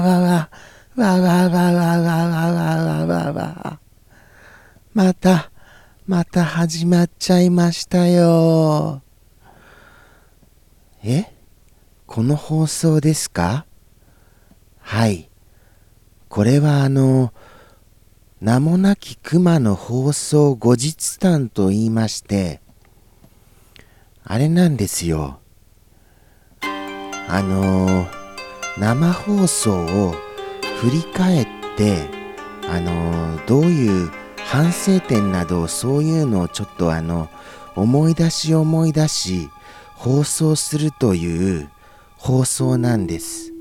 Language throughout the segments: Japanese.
わわわわわわわわわわわまたまた始まっちゃいましたよ。え？この放送ですか？はい。これはあの名もなき熊の放送後日談と言いましてあれなんですよ。あのー生放送を振り返ってあのどういう反省点などそういうのをちょっとあの思い出し思い出し放送するという放送なんです。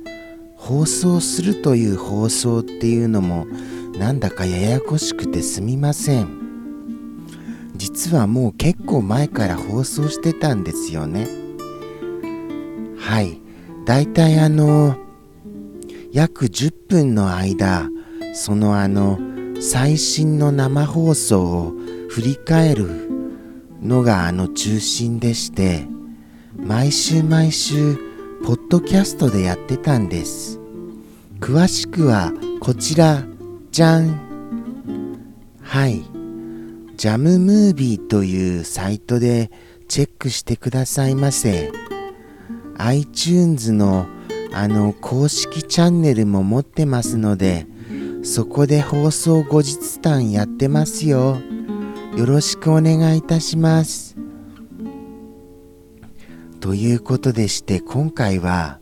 放送するという放送っていうのもなんだかややこしくてすみません。実はもう結構前から放送してたんですよね。はい。だいたいあの約10分の間そのあの最新の生放送を振り返るのがあの中心でして毎週毎週ポッドキャストでやってたんです。詳しくはこちらじゃんはい。ジャムムービーというサイトでチェックしてくださいませ。iTunes のあの公式チャンネルも持ってますのでそこで放送後日談やってますよ。よろしくお願いいたします。ということでして今回は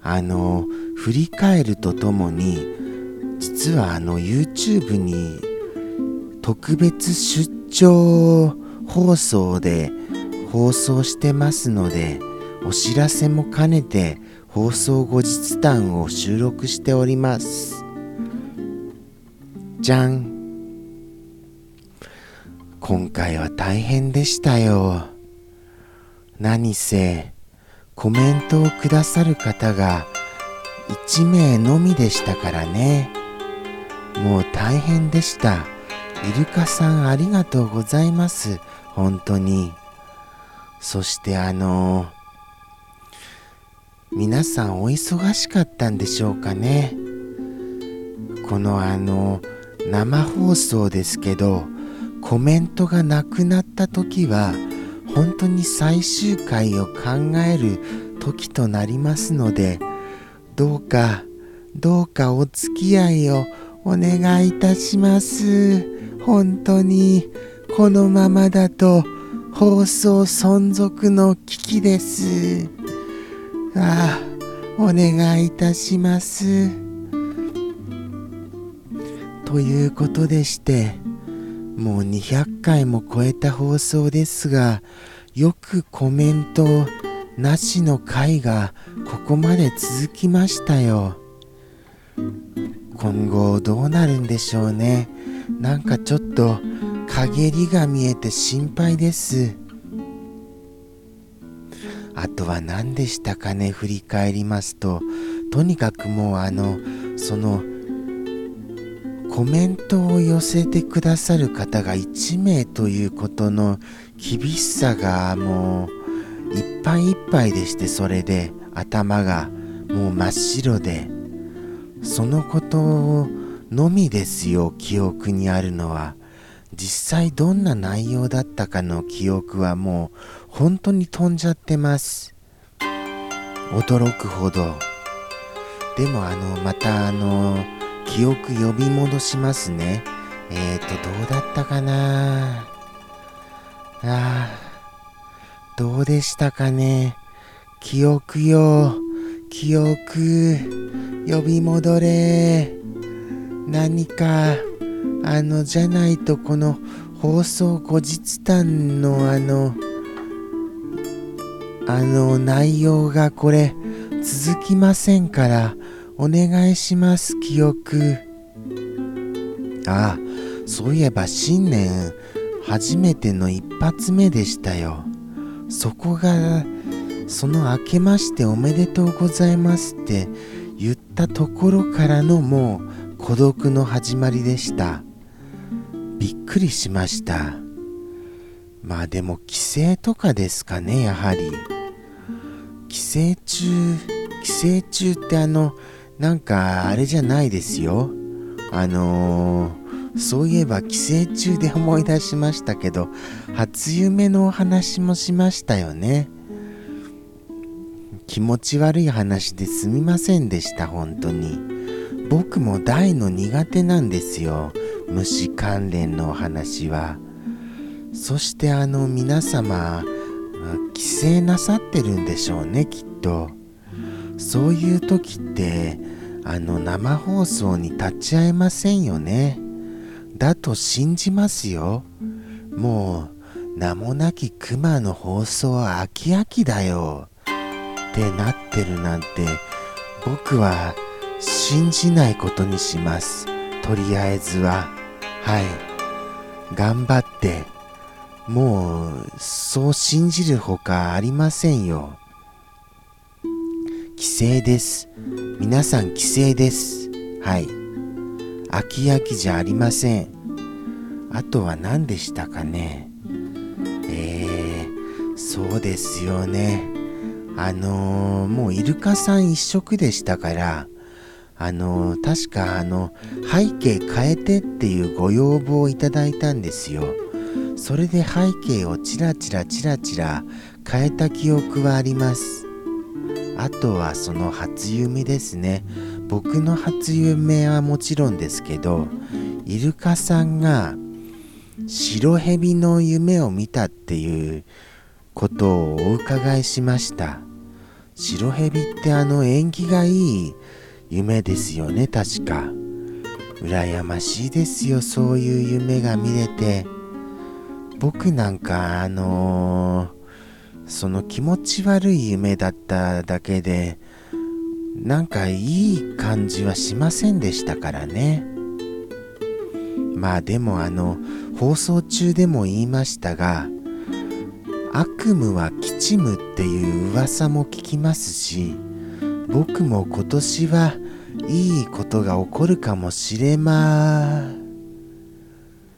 あの振り返るとともに実はあの YouTube に特別出張放送で放送してますのでお知らせも兼ねて放送後日談を収録しております。じゃん。今回は大変でしたよ。何せコメントをくださる方が1名のみでしたからね。もう大変でした。イルカさんありがとうございます。本当に。そしてあのー皆さんお忙しかったんでしょうかねこのあの生放送ですけどコメントがなくなった時は本当に最終回を考える時となりますのでどうかどうかお付き合いをお願いいたします本当にこのままだと放送存続の危機です。ああ、お願いいたします。ということでして、もう200回も超えた放送ですが、よくコメントなしの回がここまで続きましたよ。今後どうなるんでしょうね。なんかちょっと陰りが見えて心配です。あとは何でしたかね？振り返りますととにかくもうあのそのコメントを寄せてくださる方が1名ということの厳しさがもういっぱいいっぱいでしてそれで頭がもう真っ白でそのことのみですよ記憶にあるのは。実際どんな内容だったかの記憶はもう本当に飛んじゃってます。驚くほど。でもあのまたあの記憶呼び戻しますね。えーとどうだったかな？あどうでしたかね？記憶よ。記憶呼び戻れ。何かあのじゃないとこの放送後日談のあのあの内容がこれ続きませんからお願いします記憶。ああそういえば新年初めての一発目でしたよ。そこがその明けましておめでとうございますって言ったところからのもう孤独の始まりでした。びっくりしました。まあでも帰省とかですかねやはり。寄生虫寄生虫ってあのなんかあれじゃないですよ。あのー、そういえば帰省中で思い出しましたけど初夢のお話もしましたよね。気持ち悪い話ですみませんでした本当に。僕も大の苦手なんですよ。虫関連のお話は。そしてあの皆様帰省なさってるんでしょうねきっと。そういう時ってあの生放送に立ち会えませんよね。だと信じますよ。もう名もなき熊の放送は飽き飽きだよ。ってなってるなんて僕は信じないことにします。とりあえずは。はい。頑張って。もうそう信じるほかありませんよ。帰省です。皆さん帰省です。はい。飽き飽きじゃありません。あとは何でしたかね。えー、そうですよね。あのー、もうイルカさん一色でしたからあのー、確かあの背景変えてっていうご要望をいただいたんですよ。それで背景をチラチラチラチラ変えた記憶はあります。あとはその初夢ですね。僕の初夢はもちろんですけどイルカさんが白蛇の夢を見たっていうことをお伺いしました。白蛇ってあの縁起がいい夢ですよね確か。羨ましいですよそういう夢が見れて。僕なんかあのーその気持ち悪い夢だっただけでなんかいい感じはしませんでしたからね。まあでもあの放送中でも言いましたが悪夢は吉夢っていう噂も聞きますし僕も今年はいいことが起こるかもしれま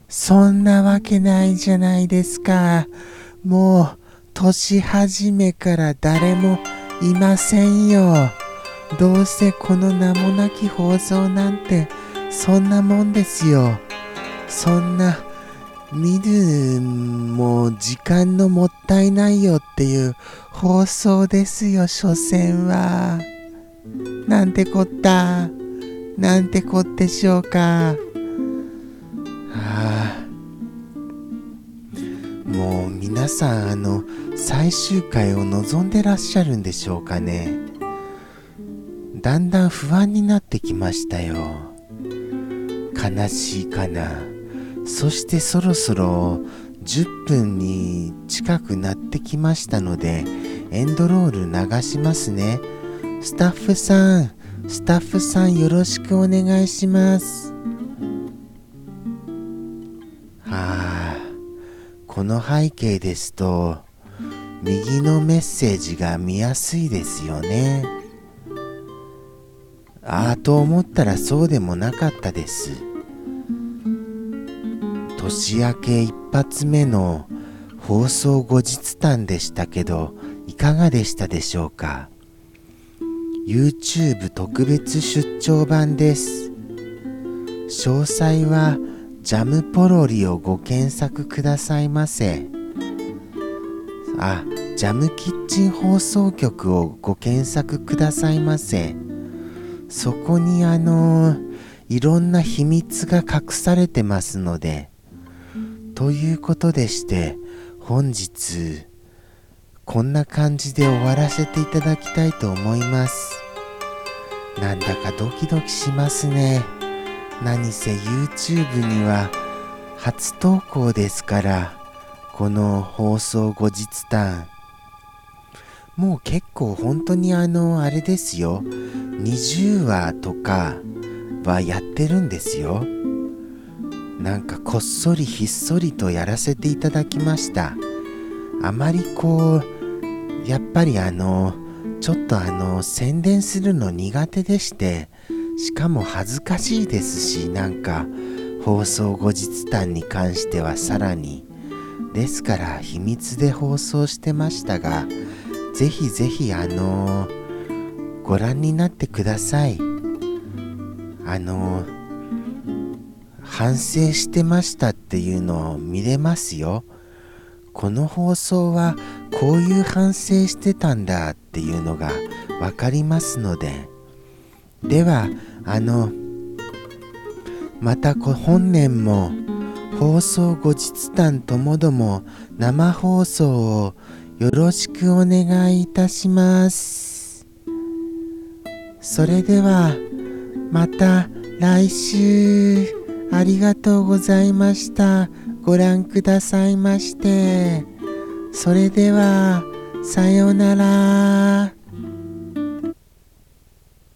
そんなわけないじゃないですかもう年始めから誰もいませんよ。どうせこの名もなき放送なんてそんなもんですよ。そんな見るも時間のもったいないよっていう放送ですよ、所詮は。なんてこった？なんてこってしょうか？もう皆さんあの最終回を望んでらっしゃるんでしょうかね。だんだん不安になってきましたよ。悲しいかな。そしてそろそろ10分に近くなってきましたのでエンドロール流しますね。スタッフさんスタッフさんよろしくお願いします。この背景ですと右のメッセージが見やすいですよね。ああと思ったらそうでもなかったです。年明け一発目の放送後日談でしたけどいかがでしたでしょうか？YouTube 特別出張版です。詳細はジャムポロリをご検索くださいませ。あ、ジャムキッチン放送局をご検索くださいませ。そこにあのいろんな秘密が隠されてますので。ということでして、本日、こんな感じで終わらせていただきたいと思います。なんだかドキドキしますね。何せ YouTube には初投稿ですから。この放送後日談。もう結構本当にあのあれですよ。20話とかはやってるんですよ。なんかこっそりひっそりとやらせていただきました。あまりこうやっぱりあのちょっとあの宣伝するの苦手でしてしかも恥ずかしいですしなんか放送後日談に関してはさらに。ですから秘密で放送してましたがぜひぜひあのー、ご覧になってください。あの反省してましたっていうのを見れますよ。この放送はこういう反省してたんだっていうのが分かりますのでではあのまた本年も放送後日談ともども生放送をよろしくお願いいたします。それではまた来週ありがとうございました。ご覧くださいまして。それではさようなら。